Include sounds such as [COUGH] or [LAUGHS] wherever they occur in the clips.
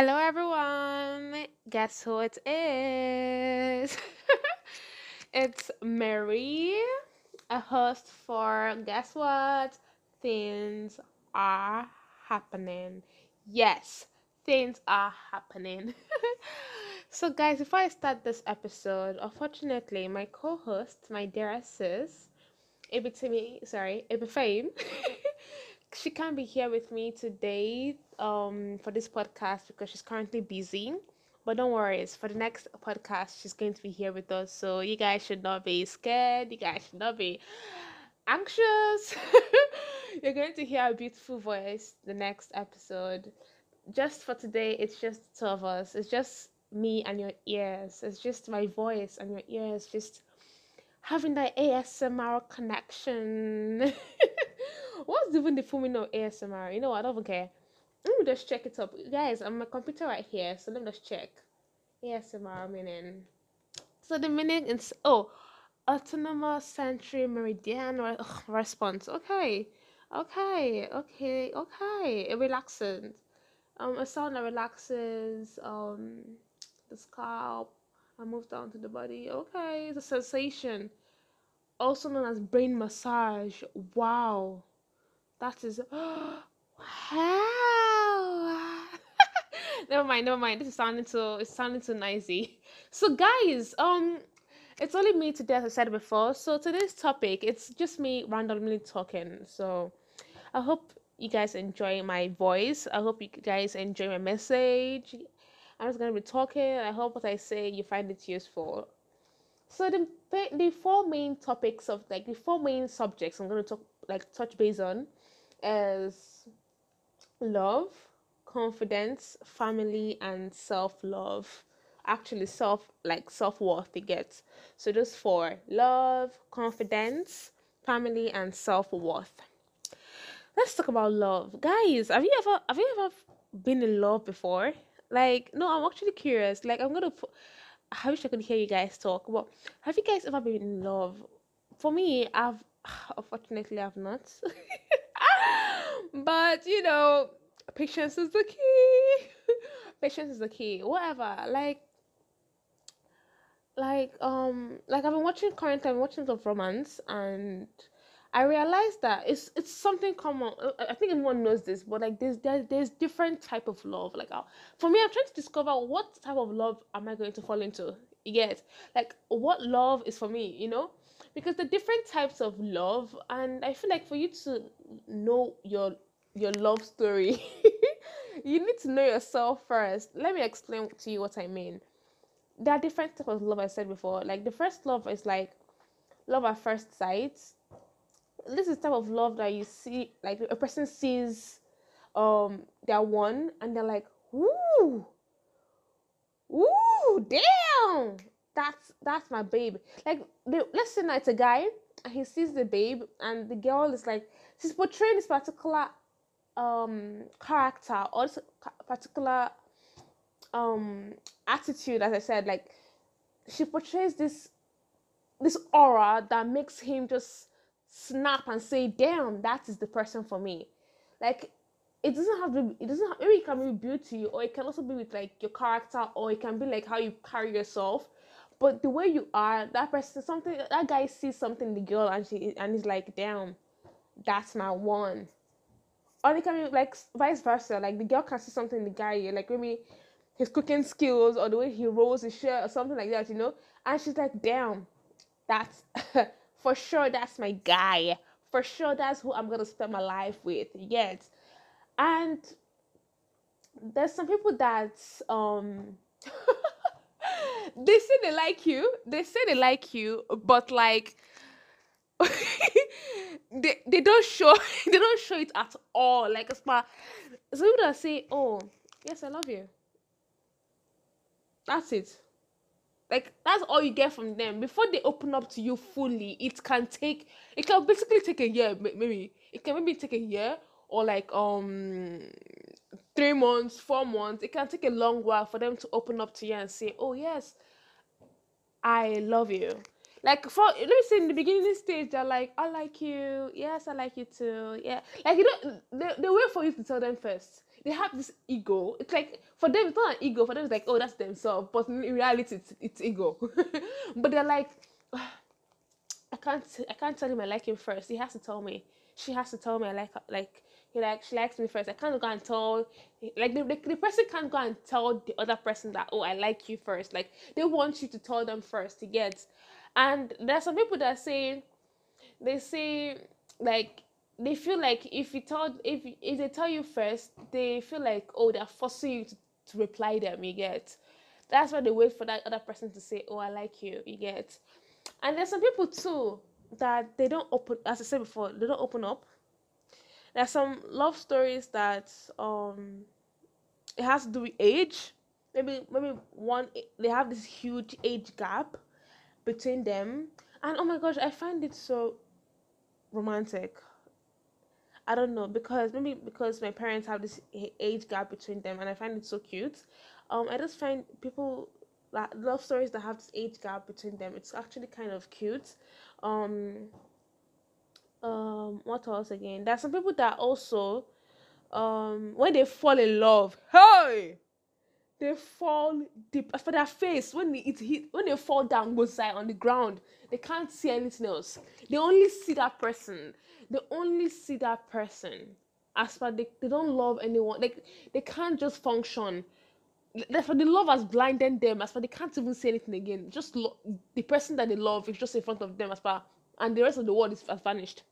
Hello, everyone. Guess who it is? [LAUGHS] it's Mary, a host for Guess What? Things are happening. Yes, things are happening. [LAUGHS] so, guys, before I start this episode, unfortunately, my co host, my dear sis, Ibitimi, sorry, Ibifame, [LAUGHS] she can't be here with me today um for this podcast because she's currently busy. But don't worry, for the next podcast she's going to be here with us. So you guys should not be scared. You guys should not be anxious. [LAUGHS] You're going to hear a beautiful voice the next episode. Just for today, it's just two of us. It's just me and your ears. It's just my voice and your ears. Just having that ASMR connection. [LAUGHS] What's even the full meaning of ASMR? You know, what I don't even care. Let me just check it up. Guys, I'm my computer right here, so let me just check. ASMR meaning. So the meaning is oh autonomous sensory meridian re- response. Okay. Okay, okay, okay. It relaxes. Um a sound that relaxes um the scalp and moves down to the body. Okay, it's a sensation. Also known as brain massage. Wow. That is [GASPS] wow. [LAUGHS] never mind, never mind. This is sounding so it's sounding so nicey. So guys, um it's only me today as I said before. So today's topic, it's just me randomly talking. So I hope you guys enjoy my voice. I hope you guys enjoy my message. I'm just gonna be talking. I hope what I say you find it useful. So the the four main topics of like the four main subjects I'm gonna talk like touch base on is love, confidence, family, and self love. Actually, self like self worth it gets. So those four love, confidence, family, and self worth. Let's talk about love, guys. Have you ever have you ever been in love before? Like, no, I'm actually curious. Like, I'm gonna. I wish I could hear you guys talk. But have you guys ever been in love? For me, I've [SIGHS] unfortunately I've not. [LAUGHS] but you know, patience is the key. [LAUGHS] patience is the key. Whatever. Like like um like I've been watching current I'm watching of romance and I realized that it's it's something common. uh, I think everyone knows this, but like there's there's, there's different type of love. Like uh, for me, I'm trying to discover what type of love am I going to fall into. You get like what love is for me, you know, because the different types of love, and I feel like for you to know your your love story, [LAUGHS] you need to know yourself first. Let me explain to you what I mean. There are different types of love I said before. Like the first love is like love at first sight this is type of love that you see like a person sees um their one and they're like ooh ooh damn that's that's my babe like the, let's say now it's a guy and he sees the babe and the girl is like she's portraying this particular um character or this particular um attitude as i said like she portrays this this aura that makes him just snap and say, damn, that is the person for me. Like it doesn't have to Be, it doesn't have, maybe it can be beauty or it can also be with like your character or it can be like how you carry yourself. But the way you are, that person something that guy sees something in the girl and she and he's like, damn, that's my one. Or it can be like vice versa. Like the girl can see something in the guy, like maybe his cooking skills or the way he rolls his shirt or something like that, you know? And she's like, damn, that's [LAUGHS] for sure that's my guy. For sure that's who I'm gonna spend my life with. Yet. And there's some people that um [LAUGHS] they say they like you. They say they like you, but like [LAUGHS] they they don't show [LAUGHS] they don't show it at all. Like it's my some people that say, Oh, yes, I love you. That's it. like that's all you get from them before they open up to you fully it can take it can basically take a year maybe it can maybe take a year or like um three months four months it can take a long while for them to open up to you and say oh yes i love you. Like for let me say in the beginning stage they're like i like you. Yes i like you too. Yeah. Like you don't they, they wait for you to tell them first they have this ego. It's like for them it's not an ego. For them it's like oh that's themselves. But in reality it's, it's ego. [LAUGHS] But they're like can't i can't tell him i like him first. He has to tell me. She has to tell me i like like he like she likes me first. I can't go and tell like the, the, the person can't go and tell the other person that oh i like you first. Like they want you to tell them first to get. And there's some people that say they say like they feel like if you tell if if they tell you first they feel like oh they're forcing you to, to reply them you get. That's why they wait for that other person to say oh i like you you get and there's some people too that they don't open as i said before they don't open up. There's some love stories that um it has to do with age. Maybe maybe one they have this huge age gap between them. And oh my gosh i find it so romantic. I don't know because maybe because my parents have this age gap between them and i find it so cute. Um i just find people that love stories that have this age gap between them it's actually kind of cute. Um um what else again? There's some people that also um when they fall in love hey! They fall deep for their face when it hit when they fall down go side on the ground they can't see anything else. They only see that person. They only see that person. As far they, they don't love anyone like they can't just function that's for the love has blinded them as far they can't even see anything again. Just lo- the person that they love is just in front of them as far and the rest of the world is has vanished.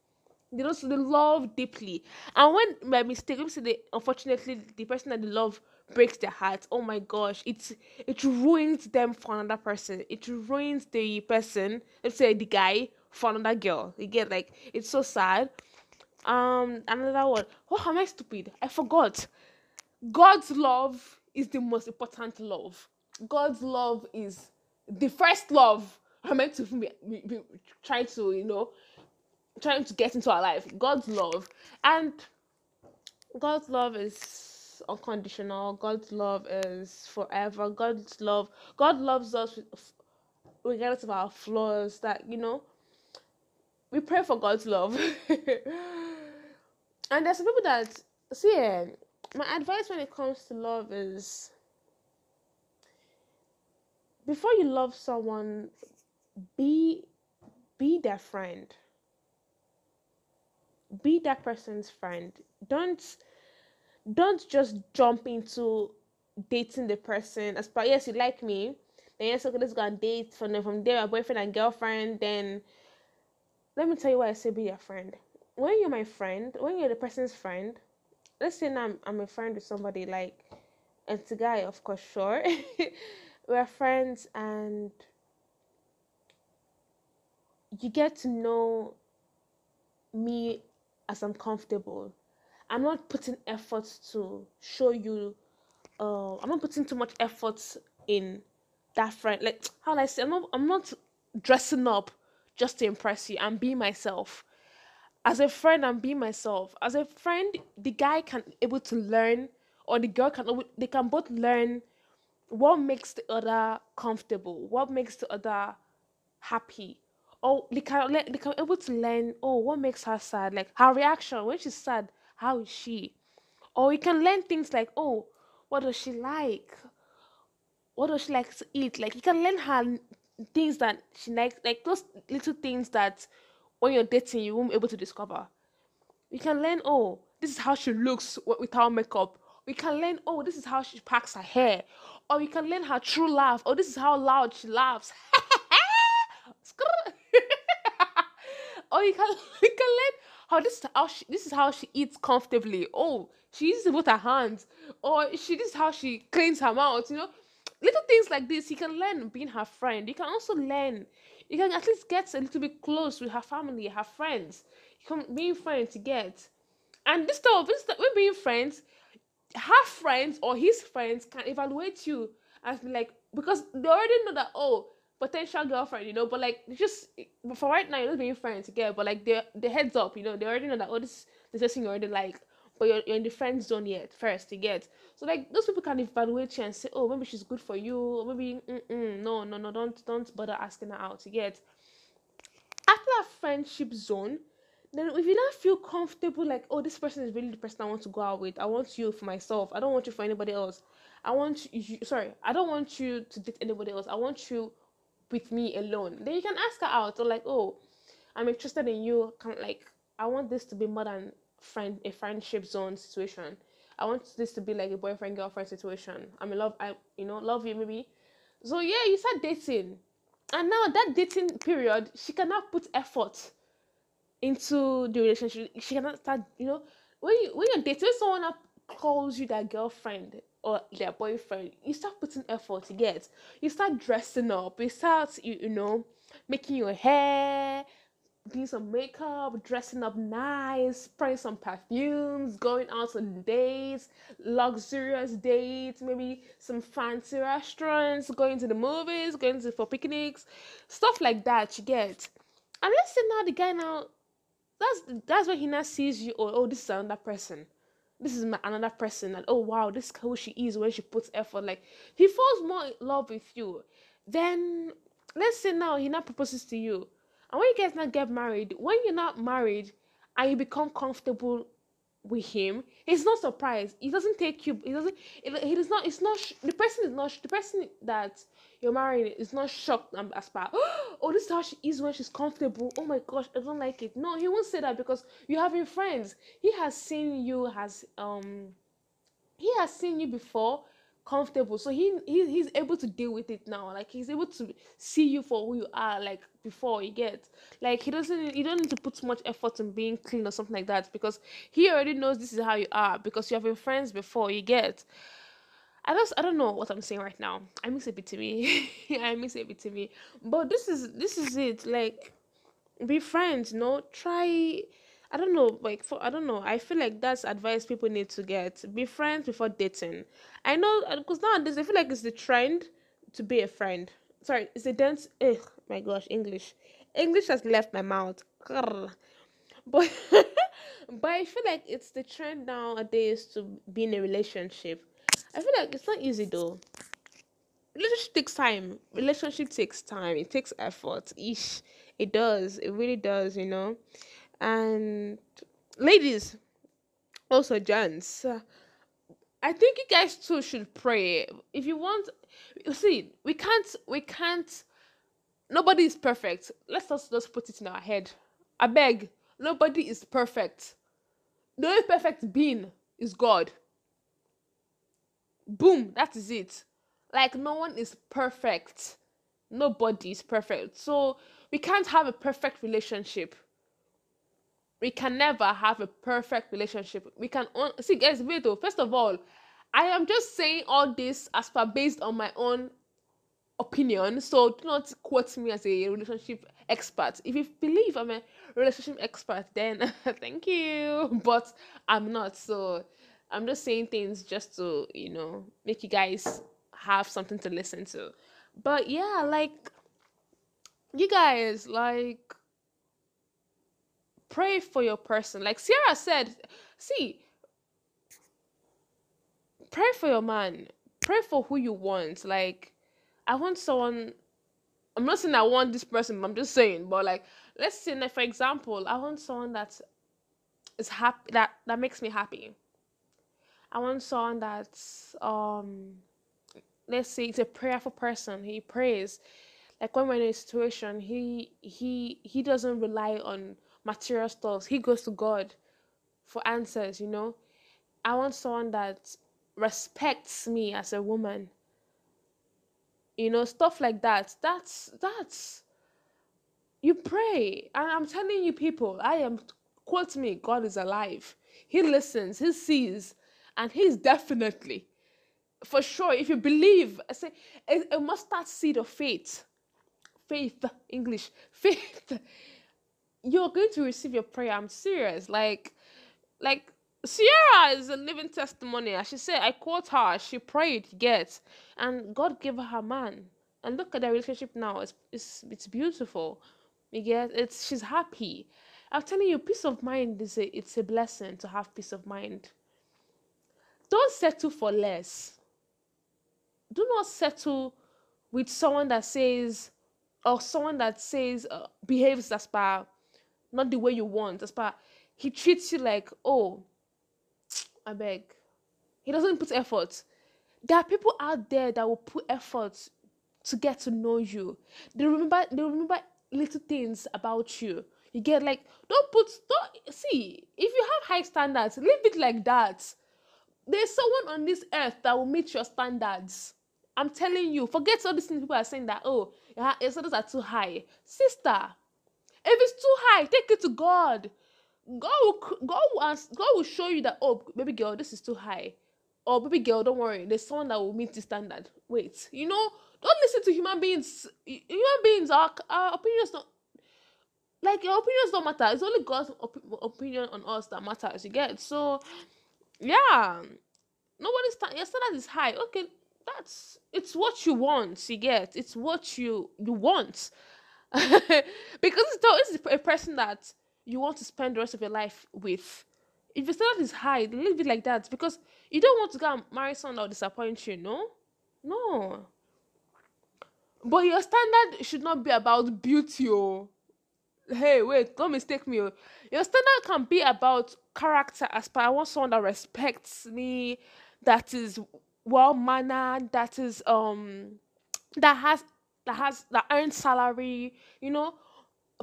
They don't they love deeply. And when by mistake let me say they unfortunately the person that they love breaks their heart oh my gosh it's it ruins them for another person. It ruins the person let's say the guy for another girl. You get like it's so sad. Um another one oh am i stupid? I forgot. God's love is the most important love. God's love is the first love i'm meant to be, be, be trying to you know trying to get into our life. God's love. And god's love is unconditional. God's love is forever. God's love god loves us regardless of our flaws that you know we pray for god's love. [LAUGHS] And there's people that see yeah, my advice when it comes to love is before you love someone be be their friend. Be that person's friend. Don't don't just jump into dating the person as far yes you like me then yes okay let's go and date from from there a boyfriend and girlfriend then let me tell you why i say be your friend. When you're my friend when you're the person's friend let's say now i'm, I'm a friend with somebody like it's a guy of course sure [LAUGHS] we're friends and you get to know me as I'm comfortable. I'm not putting effort to show you. Uh, I'm not putting too much effort in that friend. Like how I say, I'm not. I'm not dressing up just to impress you. I'm being myself. As a friend, I'm being myself. As a friend, the guy can able to learn, or the girl can. They can both learn what makes the other comfortable, what makes the other happy, oh they can le- they can able to learn oh what makes her sad like her reaction when she's sad how is she or you can learn things like oh what does she like what does she like to eat like you can learn her things that she likes like those little things that when you're dating you won't be able to discover you can learn oh this is how she looks without makeup we can learn oh this is how she packs her hair or you can learn her true laugh oh this is how loud she laughs [LAUGHS] or you can [LAUGHS] you can learn how this is how she this is how she eats comfortably. Oh, she uses both her hands, or she this is how she cleans her mouth. You know, little things like this. You can learn being her friend. You can also learn. You can at least get a little bit close with her family, her friends. You can being friends to get, and this stuff. This stuff, when being friends, her friends or his friends can evaluate you as like because they already know that oh potential girlfriend, you know, but like just for right now, you're just being friends together, but like they the heads up, you know, they already know that oh this this person you already like, but you're, you're in the friend zone yet first you get. So like those people can evaluate you and say, oh maybe she's good for you, or maybe mm no no no don't don't bother asking her out get. After that friendship zone, then if you not feel comfortable, like, oh, this person is really the person I want to go out with. I want you for myself. I don't want you for anybody else. I want you. Sorry, I don't want you to date anybody else. I want you with me alone. Then you can ask her out or like, oh, I'm interested in you. Of like, I want this to be more than friend a friendship zone situation. I want this to be like a boyfriend girlfriend situation. I'm in love. I you know love you maybe. So yeah, you start dating, and now that dating period, she cannot put effort into the relationship. She cannot start. You know when you when you're dating someone that calls you their girlfriend or their boyfriend, you start putting effort. You get. You start dressing up. You start you, you know making your hair doing some makeup, dressing up nice, spraying some perfumes, going out on dates, luxurious dates, maybe some fancy restaurants, going to the movies, going to for picnics, stuff like that. You get, and let's say now the guy now, that's that's when he now sees you. Oh, oh, this is another person. This is my, another person, and oh wow, this is who she is when she puts effort. Like he falls more in love with you. Then let's say now he now proposes to you and when you guys not get married, when you're not married and you become comfortable with him, he's not surprised. He doesn't take you. He doesn't. He does not. It's not. The person is not. The person that you're marrying is not shocked as far. [GASPS] Oh, this is how she is when she's comfortable. Oh my gosh, I don't like it. No, he won't say that because you're having friends. He has seen you. Has um. He has seen you before comfortable so he, he he's able to deal with it now like he's able to see you for who you are like before you get like he doesn't you don't need to put too much effort in being clean or something like that because he already knows this is how you are because you have been friends before you get I just I don't know what I'm saying right now. I miss a bit to me. [LAUGHS] I miss a bit to me. But this is this is it. Like be friends, you know. Try I don't know, like for I don't know. I feel like that's advice people need to get. Be friends before dating. I know because uh, nowadays I feel like it's the trend to be a friend. Sorry, it's a dance. Ugh, my gosh, English. English has left my mouth. But [LAUGHS] but I feel like it's the trend nowadays to be in a relationship. I feel like it's not easy though. Relationship takes time. Relationship takes time. It takes effort. Ish. It does. It really does, you know and ladies also gents i think you guys too should pray. If you want you see we can't we can't nobody is perfect. Let's just just put it in our head. I beg nobody is perfect. The only perfect being is god. Boom that is it. Like no one is perfect. Nobody is perfect. So we can't have a perfect relationship we can never have a perfect relationship. We can on- see, guys. Wait, though. First of all, I am just saying all this as per based on my own opinion. So do not quote me as a relationship expert. If you believe I'm a relationship expert, then [LAUGHS] thank you. But I'm not. So I'm just saying things just to you know make you guys have something to listen to. But yeah, like you guys, like pray for your person. Like Sierra said, see, pray for your man. Pray for who you want. Like, I want someone. I'm not saying I want this person. I'm just saying, but like, let's say, for example, I want someone that is happy. That that makes me happy. I want someone that's um, let's say, it's a prayerful person. He prays. Like when we're in a situation, he he he doesn't rely on material stuff. He goes to God for answers, you know. I want someone that respects me as a woman. You know, stuff like that. That's that's you pray. And I'm telling you people, I am quote me, God is alive. He listens, he sees, and he's definitely for sure if you believe say a, a mustard seed of faith faith english [LAUGHS] faith you're going to receive your prayer. I'm serious. Like, like Sierra is a living testimony. As she said, I quote her. She prayed, get, and God gave her her man. And look at their relationship now. It's it's it's beautiful. You get it's she's happy. I'm telling you, peace of mind is a it's a blessing to have peace of mind. Don't settle for less. Do not settle with someone that says or someone that says uh, behaves as bad not the way you want. As far he treats you like, oh, I beg. He doesn't put effort. There are people out there that will put effort to get to know you. They remember they remember little things about you. You get like don't put don't see if you have high standards, leave it like that. There's someone on this earth that will meet your standards. I'm telling you, forget all these things people are saying that oh your standards are too high. Sister, if it's too high, take it to God. God will God will ask, God will show you that oh baby girl, this is too high. Or baby girl, don't worry, there's someone that will meet the standard. Wait, you know, don't listen to human beings. Human beings, our, our opinions don't like your opinions don't matter. It's only God's op- opinion on us that matters. You get so, yeah. Nobody's sta- your standard is high. Okay, that's it's what you want. You get it's what you you want [LAUGHS] because it's, always a person that you want to spend the rest of your life with. If your standard is high, leave it like that because you don't want to go and marry someone that will disappoint you. No, no. But your standard should not be about beauty. Oh, hey, wait, don't mistake me. Oh. Your standard can be about character. As per, I want someone that respects me, that is well mannered, that is um, that has that has that earns salary. You know,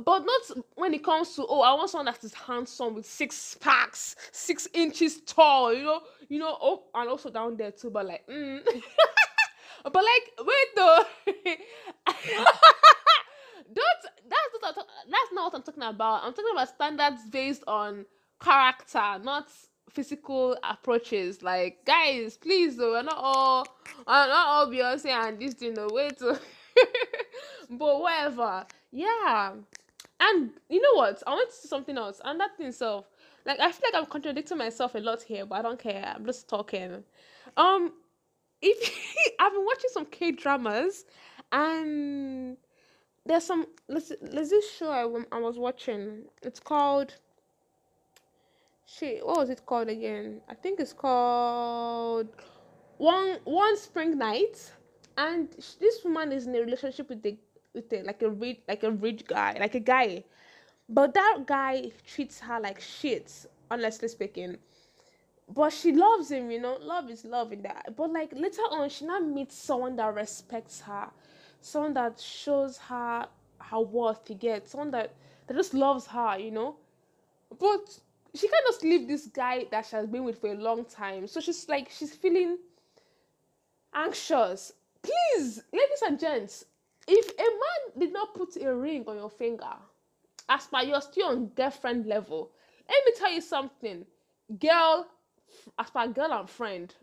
but not when it comes to oh i want someone that is handsome with six packs six inches tall you know? You know oh and also down there too but like mm. [LAUGHS] but like wait though. [LAUGHS] Don't that's not that's not what i'm talking about. I'm talking about standards based on character not physical approaches. Like guys please though we're not all we're not all beyonce and this you know wait [LAUGHS] [LAUGHS] but whatever yeah and you know what? I want to say something else. And that thing itself. Like I feel like I'm contradicting myself a lot here, but I don't care. I'm just talking. Um if [LAUGHS] I've been watching some K dramas and there's some let's let's show I, I was watching. It's called shit, what was it called again? I think it's called one one spring night and this woman is in a relationship with the with a, like a rich like a rich guy, like a guy. But that guy treats her like shit, honestly speaking. But she loves him, you know. Love is love in that. But like later on, she now meets someone that respects her, someone that shows her her worth. You get someone that that just loves her, you know. But she can't just leave this guy that she has been with for a long time. So she's like she's feeling anxious. Please, ladies and gents, if a man did not put a ring on your finger, as per you're still on girlfriend level, let me tell you something, girl, as per girl and friend,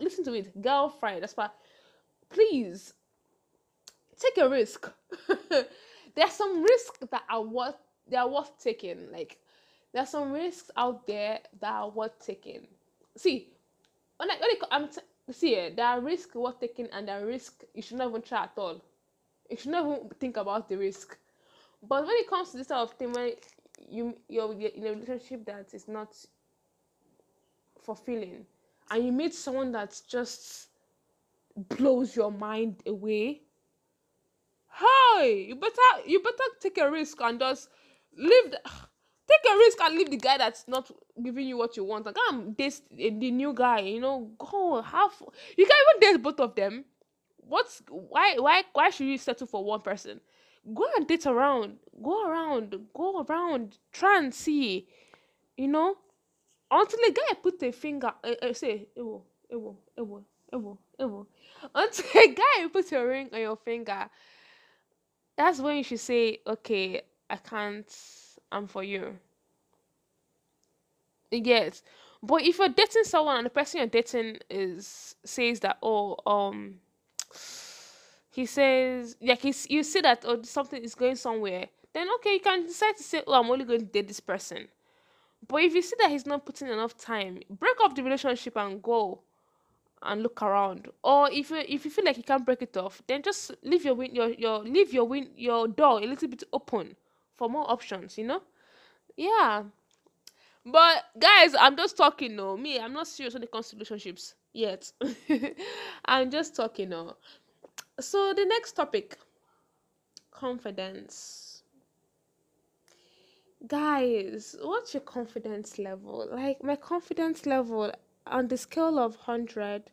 listen to it, girlfriend, as per, please take a risk. [LAUGHS] There's some risks that are worth they are worth taking. Like there's some risks out there that are worth taking. See, when I when it, I'm t- see, eh, there are risks worth taking and there are risks you should not even try at all you should not even think about the risk. But when it comes to this type of thing, when you you're in a relationship that is not fulfilling, and you meet someone that just blows your mind away, hey, you better you better take a risk and just leave. The, take a risk and leave the guy that's not giving you what you want. Like I'm this the new guy, you know. Go have you can even date both of them what's why why why should you settle for one person? Go and date around. Go around. Go around. Try and see. You know? Until the guy put a finger uh, uh, say, ewo, ewo, ewo, ewo, ewo. Until a guy put a ring on your finger. That's when you should say, Okay, I can't I'm for you. Yes. But if you're dating someone and the person you're dating is says that, oh, um, he says like he's, you see that oh something is going somewhere then okay you can decide to say oh i'm only going to date this person but if you see that he's not putting enough time break up the relationship and go and look around or if you if you feel like you can't break it off then just leave your win your your leave your win your door a little bit open for more options you know? Yeah. But guys i'm just talking no. Me i'm not serious when it comes to relationships yet. [LAUGHS] I'm just talking no. So the next topic confidence. Guys, what's your confidence level? Like my confidence level on the scale of 100,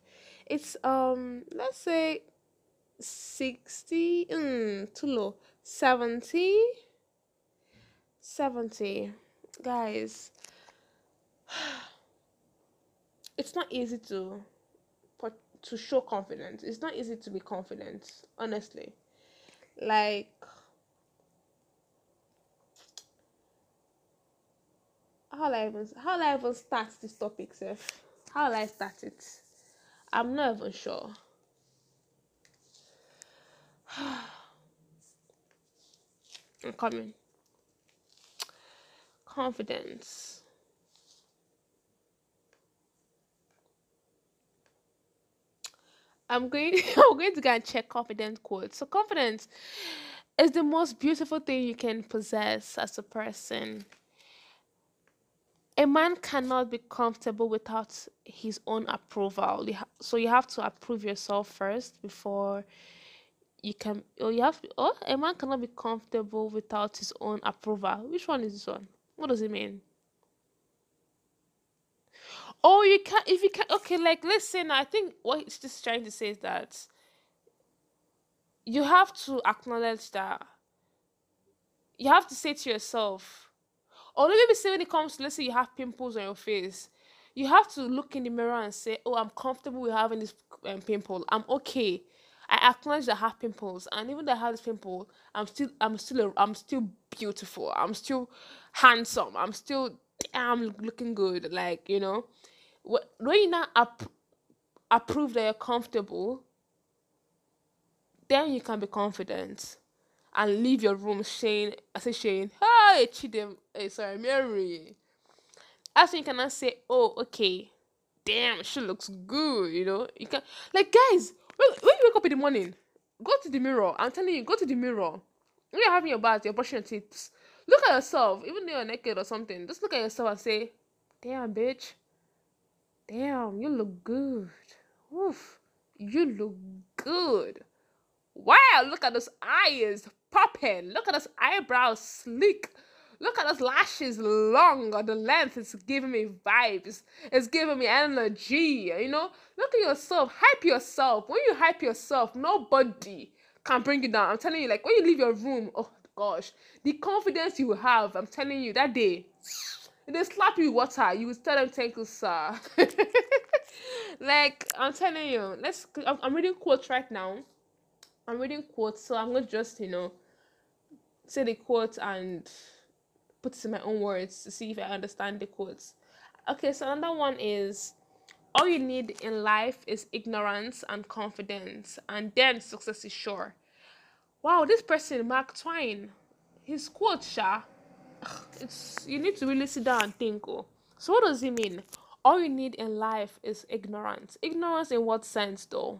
it's um let's say 60, mm, too low. 70, 70. Guys, [SIGHS] it's not easy to to show confidence. It's not easy to be confident, honestly. Like how I even how I even start this topic, Seth? How I start it? I'm not even sure. [SIGHS] I'm coming. Confidence. I'm going [LAUGHS] I'm going to go and check confidence quotes. So confidence is the most beautiful thing you can possess as a person. A man cannot be comfortable without his own approval. So you have to approve yourself first before you can or you have oh a man cannot be comfortable without his own approval. Which one is this one? What does it mean? Oh, you can't if you can't. okay, like listen, I think what it's just trying to say is that you have to acknowledge that you have to say to yourself, or maybe say when it comes to let's say you have pimples on your face, you have to look in the mirror and say, Oh, I'm comfortable with having this um, pimple. I'm okay. I acknowledge that I have pimples, and even though I have this pimple, I'm still, I'm still, a, I'm still beautiful. I'm still handsome. I'm still, I'm looking good. Like you know, Wh- when you now app- approve that you're comfortable, then you can be confident and leave your room saying, I say Shane, hi Chidem, hey sorry Mary. After you cannot say, oh okay, damn she looks good, you know. You can like guys when you wake up in the morning, go to the mirror. I'm telling you, go to the mirror. When you're having your bath, you're brushing your teeth. Look at yourself, even though you're naked or something. Just look at yourself and say, damn bitch, damn you look good. Oof, you look good. Wow, look at those eyes popping. Look at those eyebrows sleek. Look at those lashes long or the length. It's giving me vibes. It's giving me energy. You know, look at yourself. Hype yourself. When you hype yourself, nobody can bring you down. I'm telling you, like when you leave your room, oh gosh, the confidence you have, I'm telling you, that day, they slap you with water, you will tell them thank you, sir. [LAUGHS] like I'm telling you, let's. I'm reading quotes right now. I'm reading quotes, so I'm gonna just you know say the quote and put it in my own words to see if I understand the quotes. Okay, so another one is all you need in life is ignorance and confidence, and then success is sure. Wow, this person, Mark Twain, his quote, Sha, it's you need to really sit down and think. Oh, so what does he mean? All you need in life is ignorance. Ignorance in what sense, though?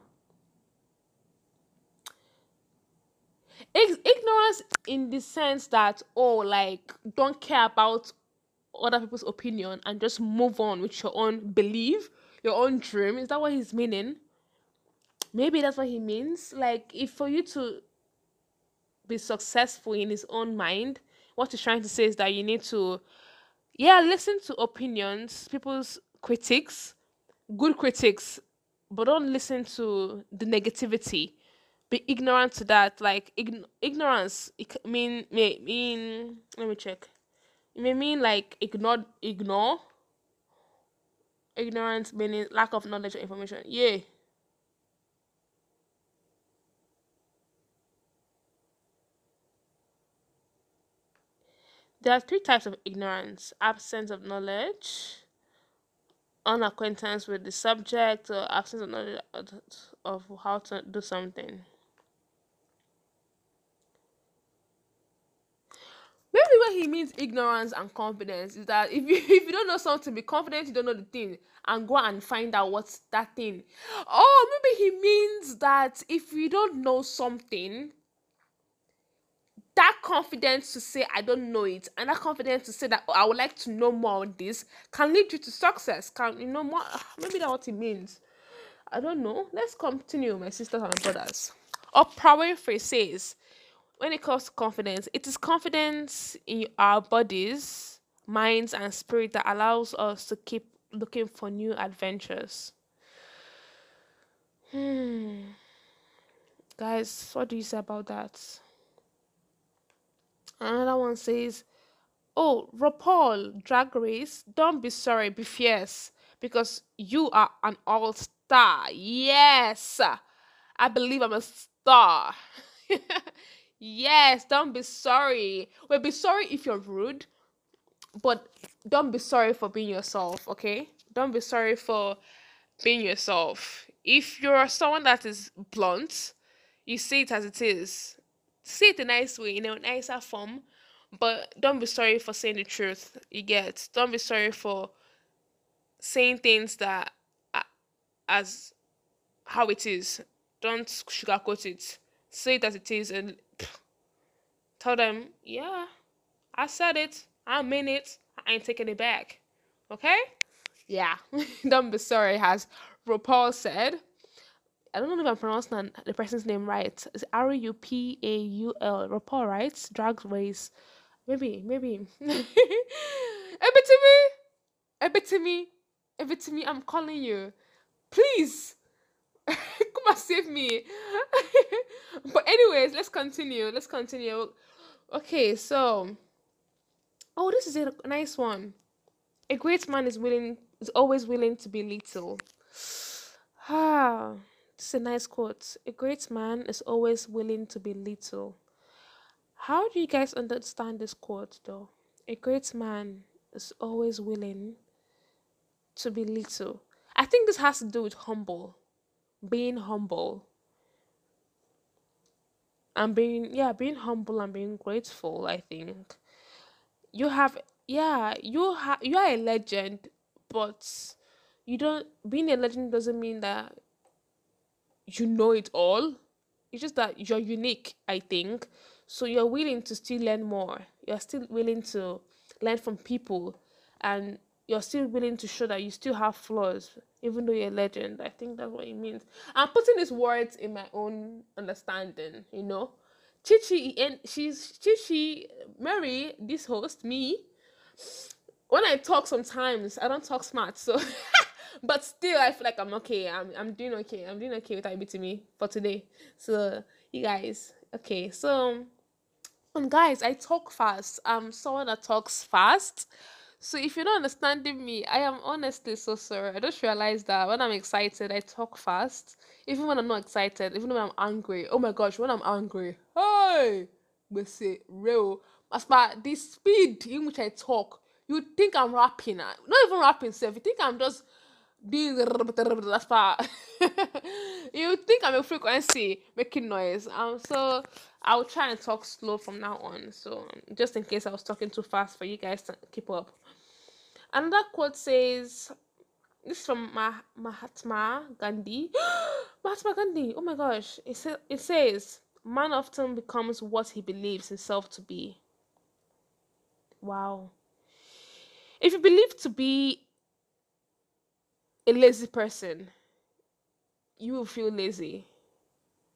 Ig- ignorance in the sense that oh like don't care about other people's opinion and just move on with your own belief your own dream is that what he's meaning maybe that's what he means like if for you to be successful in his own mind what he's trying to say is that you need to yeah listen to opinions people's critics good critics but don't listen to the negativity. Be ignorant to that like ign- ignorance it mean may mean let me check. It may mean like ignore ignore. Ignorance meaning lack of knowledge or information. Yeah there are three types of ignorance absence of knowledge unacquaintance with the subject or absence of knowledge of how to do something Maybe what he means ignorance and confidence is that if you [LAUGHS] if you don't know something, be confident you don't know the thing and go and find out what's that thing. Oh, maybe he means that if you don't know something, that confidence to say I don't know it and that confidence to say that "Oh, I would like to know more on this can lead you to success. Can you know more? Maybe that's what it means. I don't know. Let's continue, my sisters and brothers. Oprah Winfrey says, when it comes to confidence, it is confidence in our bodies, minds, and spirit that allows us to keep looking for new adventures. Hmm. Guys, what do you say about that? Another one says, Oh, RuPaul, Drag Race, don't be sorry, be fierce, because you are an all star. Yes, I believe I'm a star. [LAUGHS] yes, don't be sorry. Well, be sorry if you're rude, but don't be sorry for being yourself, okay? Don't be sorry for being yourself. If you're someone that is blunt, you see it as it is. Say it a nice way, in a nicer form, but don't be sorry for saying the truth. You get. Don't be sorry for saying things that as how it is. Don't sugarcoat it. Say it as it is and [SNIFFS] tell them, yeah, I said it. I mean it. I ain't taking it back. Okay? Yeah. [LAUGHS] don't be sorry, has RuPaul said. I don't know if I'm pronouncing the person's name right. It's R U P A U L. RuPaul, right? Drag race. Maybe, maybe. [LAUGHS] Epitome! Epitome! Epitome, I'm calling you. Please! [LAUGHS] Come and save me. [LAUGHS] but, anyways, let's continue. Let's continue. Okay, so. Oh, this is a nice one. A great man is willing is always willing to be little. [SIGHS] Ah. This is a nice quote. A great man is always willing to be little. How do you guys understand this quote though? A great man is always willing to be little. I think this has to do with humble, being humble. And being yeah, being humble and being grateful, I think. You have yeah, you you are a legend, but you don't being a legend doesn't mean that you know it all. It's just that you're unique, I think. So you're willing to still learn more. You're still willing to learn from people and you're still willing to show that you still have flaws, even though you're a legend. I think that's what it means. I'm putting these words in my own understanding, you know. Chichi and she's Chichi Mary, this host, me. When I talk sometimes I don't talk smart, so [LAUGHS] but still I feel like I'm okay. I'm I'm doing okay. I'm doing okay with IBT me for today. So you guys, okay. So um guys, I talk fast. I'm someone that talks fast. So if you're not understanding me, I am honestly so sorry. I just realized that when I'm excited, I talk fast. Even when I'm not excited, even when I'm angry. Oh my gosh, when I'm angry, hey, we say real. As far the speed in which I talk, you think I'm rapping. Not even rapping, self. You think I'm just that's part. [LAUGHS] you think I'm a frequency making noise. Um, so I'll try and talk slow from now on. So just in case I was talking too fast for you guys to keep up. Another quote says, "This is from Mah- Mahatma Gandhi." [GASPS] Mahatma Gandhi. Oh my gosh! It sa- it says, "Man often becomes what he believes himself to be." Wow. If you believe to be a lazy person, you will feel lazy.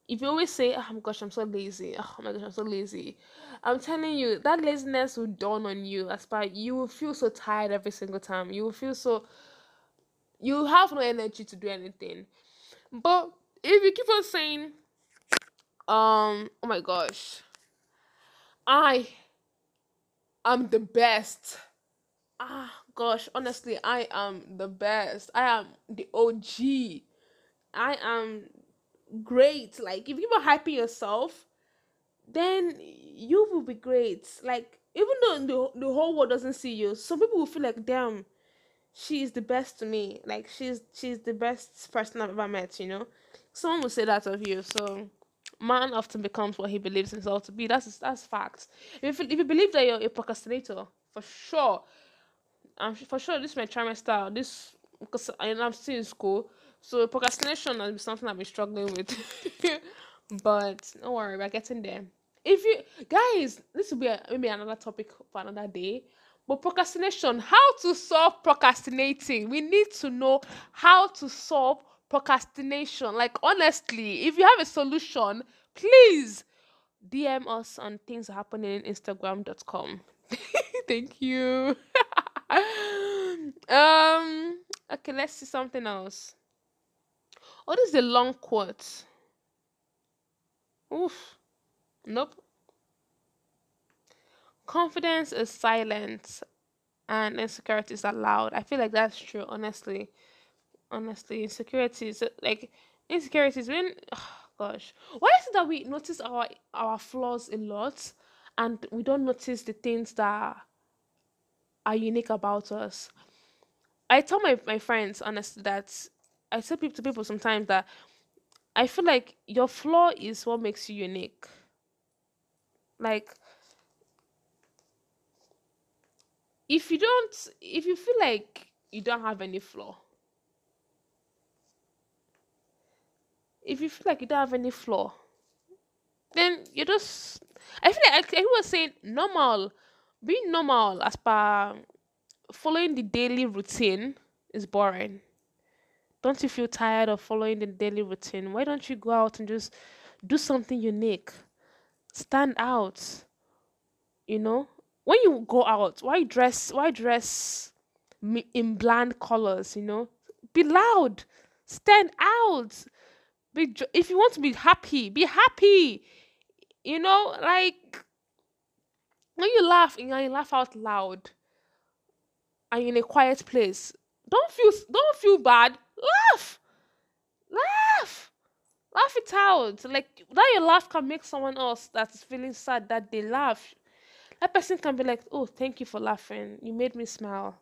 If you always say, Oh my gosh, I'm so lazy, oh my gosh, I'm so lazy, I'm telling you, that laziness will dawn on you as far you will feel so tired every single time. You will feel so you have no energy to do anything. But if you keep on saying, um, oh my gosh, I am the best. Ah, gosh, honestly, I am the best. I am the OG. I am great. Like, if you are hyping yourself, then you will be great. Like, even though the, the whole world doesn't see you, some people will feel like, damn, she is the best to me. Like, she's she's the best person I've ever met, you know? Someone will say that of you. So, man often becomes what he believes himself to be. That's that's facts. If if you believe that you're a procrastinator, for sure, I'm for sure this is my trimester. This because I, I'm still in school, so procrastination has been something I've been struggling with. [LAUGHS] but don't worry, we're getting there. If you guys, this will be a, maybe another topic for another day. But procrastination, how to solve procrastinating? We need to know how to solve procrastination. Like honestly, if you have a solution, please DM us on things happening in Instagram.com. [LAUGHS] Thank you. [LAUGHS] [LAUGHS] um okay, let's see something else. What is the long quote? Oof. Nope. Confidence is silent and insecurities are loud. I feel like that's true, honestly. Honestly, insecurities like insecurities when oh, [SIGHS] gosh. Why is it that we notice our our flaws a lot and we don't notice the things that are unique about us? I tell my, my friends honestly that I tell people to people sometimes that I feel like your flaw is what makes you unique. Like if you don't if you feel like you don't have any flaw if you feel like you don't have any flaw then you're just i feel like I, I was saying normal being normal as per following the daily routine is boring. Don't you feel tired of following the daily routine? Why don't you go out and just do something unique? Stand out you know? When you go out why dress why dress in bland colors you know? Be loud. Stand out. Be jo- if you want to be happy be happy. You know like when you laugh know you laugh out loud and you're in a quiet place don't feel don't feel bad. Laugh! Laugh! Laugh it out. Like that your laugh can make someone else that's feeling sad that they laugh. That person can be like oh thank you for laughing. You made me smile.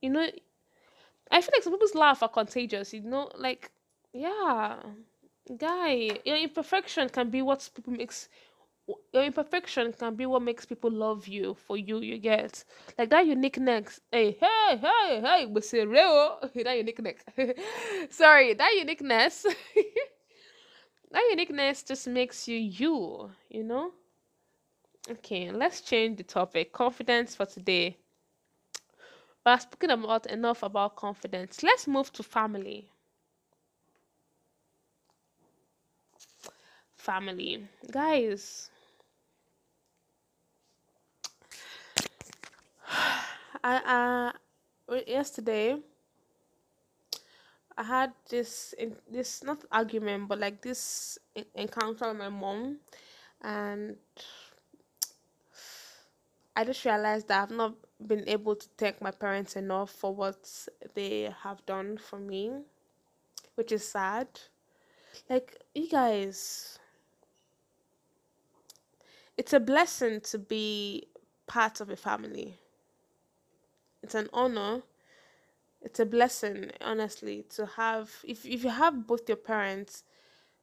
You know i feel like some people's laugh are contagious you know? Like yeah. Guy your imperfection can be what people makes your imperfection can be what makes people love you for you you get. Like that uniqueness hey hey hey hey [LAUGHS] that uniqueness [LAUGHS] sorry that uniqueness. [LAUGHS] That uniqueness just makes you you you know? Okay let's change the topic. Confidence for today. But i've spoken about enough about confidence. Let's move to family. Family. Guys I uh yesterday I had this in this not argument but like this en- encounter with my mom and I just realized that I've not been able to thank my parents enough for what they have done for me, which is sad. Like you guys, it's a blessing to be part of a family. It's an honor it's a blessing honestly to have if if you have both your parents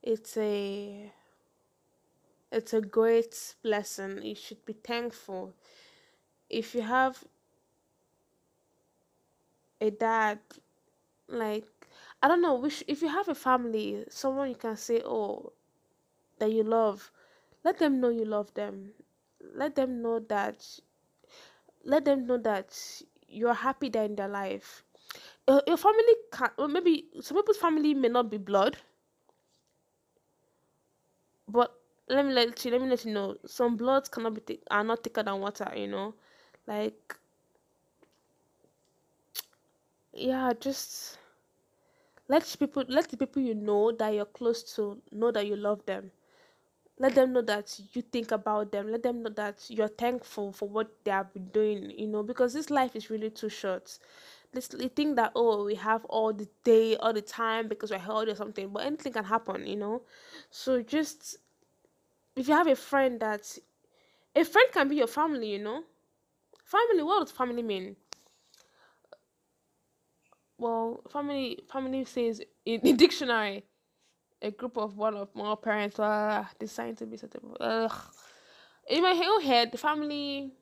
it's a it's a great blessing. You should be thankful. If you have a dad like i don't know which if you have a family someone you can say oh that you love let them know you love them. Let them know that let them know that you're happy they're in their life. Uh, your family can or maybe some people's family may not be blood but let me let you let me let you know some bloods cannot be thick, are not thicker than water you know? Like yeah just let people let the people you know that you're close to know that you love them let them know that you think about them. Let them know that you're thankful for what they have been doing you know because this life is really too short. Let's think that oh we have all the day all the time because we're healthy or something but anything can happen you know. So just if you have a friend that a friend can be your family you know. Family what does family mean? Well family family says in the dictionary a group of one or more parents uh designed to be suitable Ugh. in my own head the family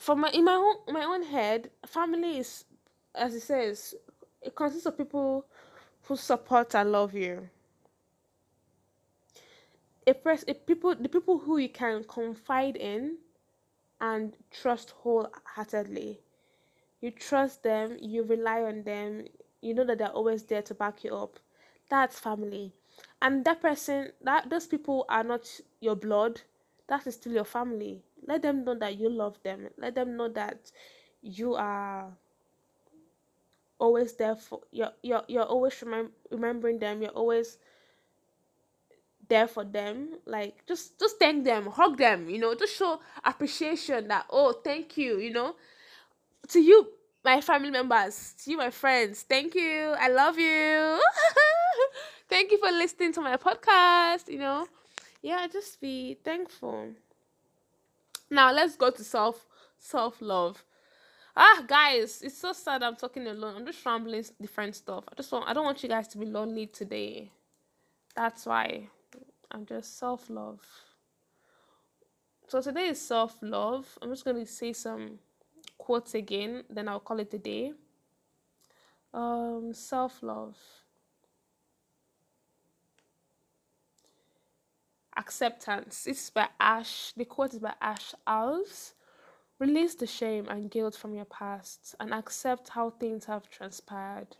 for my in my own my own head family is as it says it consists of people who support and love you a press a people the people who you can confide in and trust wholeheartedly you trust them, you rely on them, you know that they're always there to back you up. That's family. And that person, that those people are not your blood, that is still your family. Let them know that you love them. Let them know that you are always there for you're you're, you're always remem- remembering them you're always there for them like just just thank them hug them you know just show appreciation that oh thank you you know. To you my family members to you my friends thank you i love you. [LAUGHS] Thank you for listening to my podcast you know. Yeah just be thankful. Now let's go to self self love ah guys it's so sad i'm talking alone. I'm just rambling different stuff. I just want i don't want you guys to be lonely today. That's why i'm just self-love. So today is self-love. I'm just going to say some quotes again then i'll call it a day. Um self-love. Acceptance. This is by ash. The quote is by ash alves. Release the shame and guilt from your past and accept how things have transpired.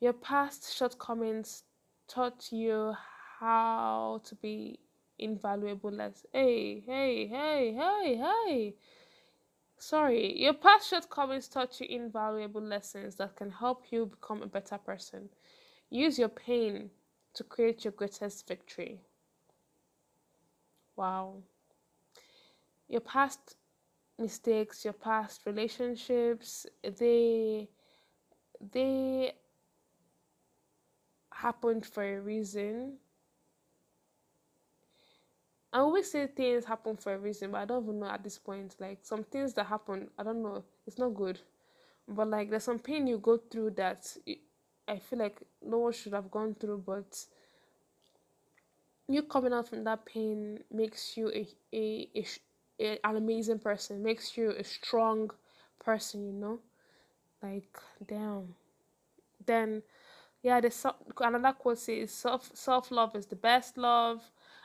Your past shortcomings taught you how to be invaluable less. Hey, hey, hey, hey, hey. Sorry, your past shortcomings taught you invaluable lessons that can help you become a better person. Use your pain to create your greatest victory. Wow. Your past mistakes, your past relationships, they they happened for a reason. I always say things happen for a reason, but I don't even know at this point. Like some things that happen, I don't know. It's not good, but like there's some pain you go through that I feel like no one should have gone through, but you coming out from that pain makes you a a, a an amazing person, makes you a strong person, you know? Like, damn. Then, yeah, the another quote says self self love is the best love.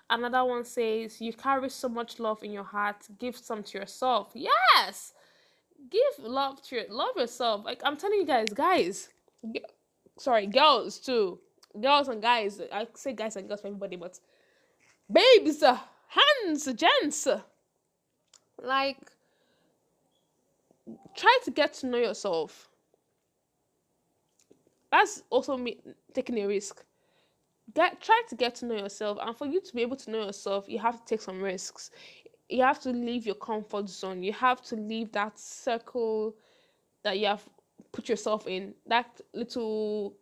Another one says you carry so much love in your heart, give some to yourself. Yes, give love to your love yourself. Like I'm telling you guys, guys, g- sorry, girls too, girls and guys. I say guys and girls for everybody, but babes, uh, hands, gents uh, like, try to get to know yourself. That's also me taking a risk. Get try to get to know yourself, and for you to be able to know yourself, you have to take some risks. You have to leave your comfort zone. You have to leave that circle that you have put yourself in. That little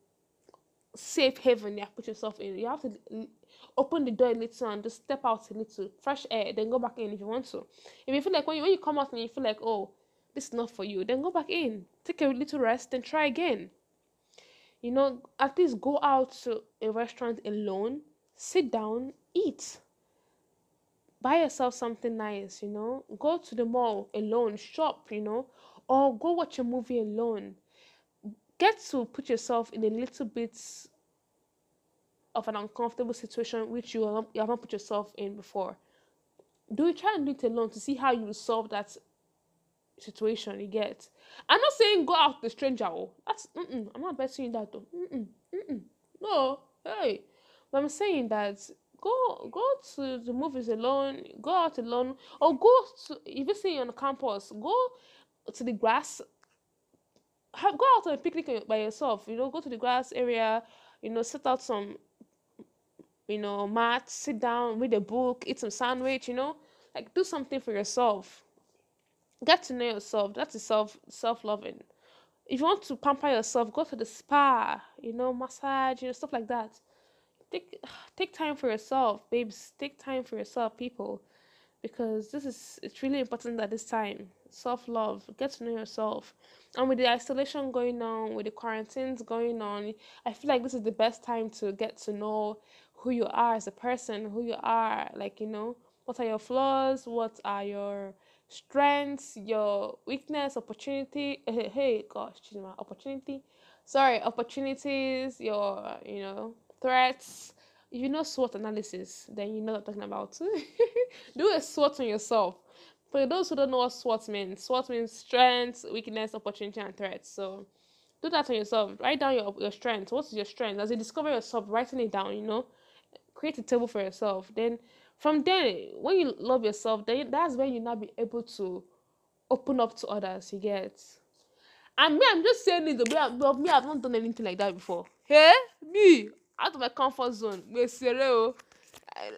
safe haven you have put yourself in. You have to open the door a little and just step out a little, fresh air, then go back in if you want to. If you feel like when you when you come out and you feel like, oh, this is not for you, then go back in, take a little rest, and try again. You know, at least go out to a restaurant alone, sit down, eat. Buy yourself something nice, you know. Go to the mall alone, shop, you know, or go watch a movie alone. Get to put yourself in a little bit of an uncomfortable situation which you, you haven't put yourself in before. Do you try and do it alone to see how you resolve that situation you get? I'm not saying go out the stranger. Oh, that's mm-mm, I'm not betting that though. Mm-mm, mm-mm. No, hey, but I'm saying that go go to the movies alone, go out alone, or go to if you see on campus, go to the grass. Have, go out on a picnic by yourself. You know, go to the grass area. You know, set out some you know, mat, sit down, read a book, eat some sandwich, you know, like do something for yourself. Get to know yourself. That's self self loving. If you want to pamper yourself, go to the spa, you know, massage, you know, stuff like that. Take [SIGHS] take time for yourself, babes. Take time for yourself, people, because this is it's really important at this time. Self love. Get to know yourself. And with the isolation going on, with the quarantines going on, I feel like this is the best time to get to know who you are as a person, who you are, like, you know, what are your flaws, what are your strengths, your weakness, opportunity. [LAUGHS] Hey, gosh, my opportunity. Sorry, opportunities, your, you know, threats. If you know SWOT analysis, then you know what I'm talking about. [LAUGHS] Do a SWOT on yourself. For those who don't know what SWOT means, SWOT means strength, weakness, opportunity, and threats. So do that on yourself. Write down your your strengths. What's your strength? As you discover yourself, writing it down, you know, create a table for yourself. Then from there, when you love yourself, then that's when you now be able to open up to others. You get. And me, I'm just saying it. Me, I've, me, I've not done anything like that before. Hey, me, out of my comfort zone. Me, serious.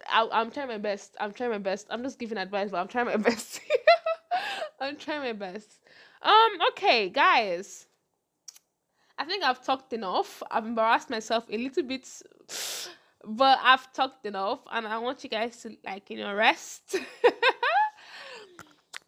I, I'm trying my best. I'm trying my best. I'm just giving advice, but I'm trying my [LAUGHS] best. I'm trying my best. Um, okay, guys. I think I've talked enough. I've embarrassed myself a little bit, but I've talked enough, and I want you guys to like you know rest. [LAUGHS]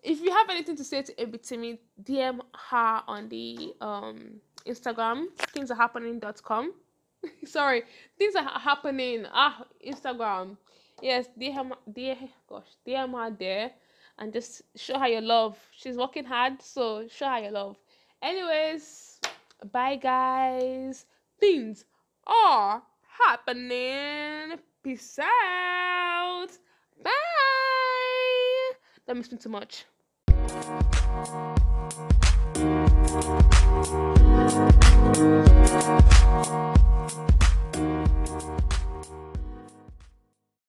if you have anything to say to Ebitimi, DM her on the um Instagram. Things are happening.com. [LAUGHS] Sorry, things are happening. Ah, Instagram. Yes, DM, DM, gosh, DM her there and just show her your love. She's working hard, so show her your love. Anyways, bye guys. Things are happening. Peace out. Bye. That missed me too much.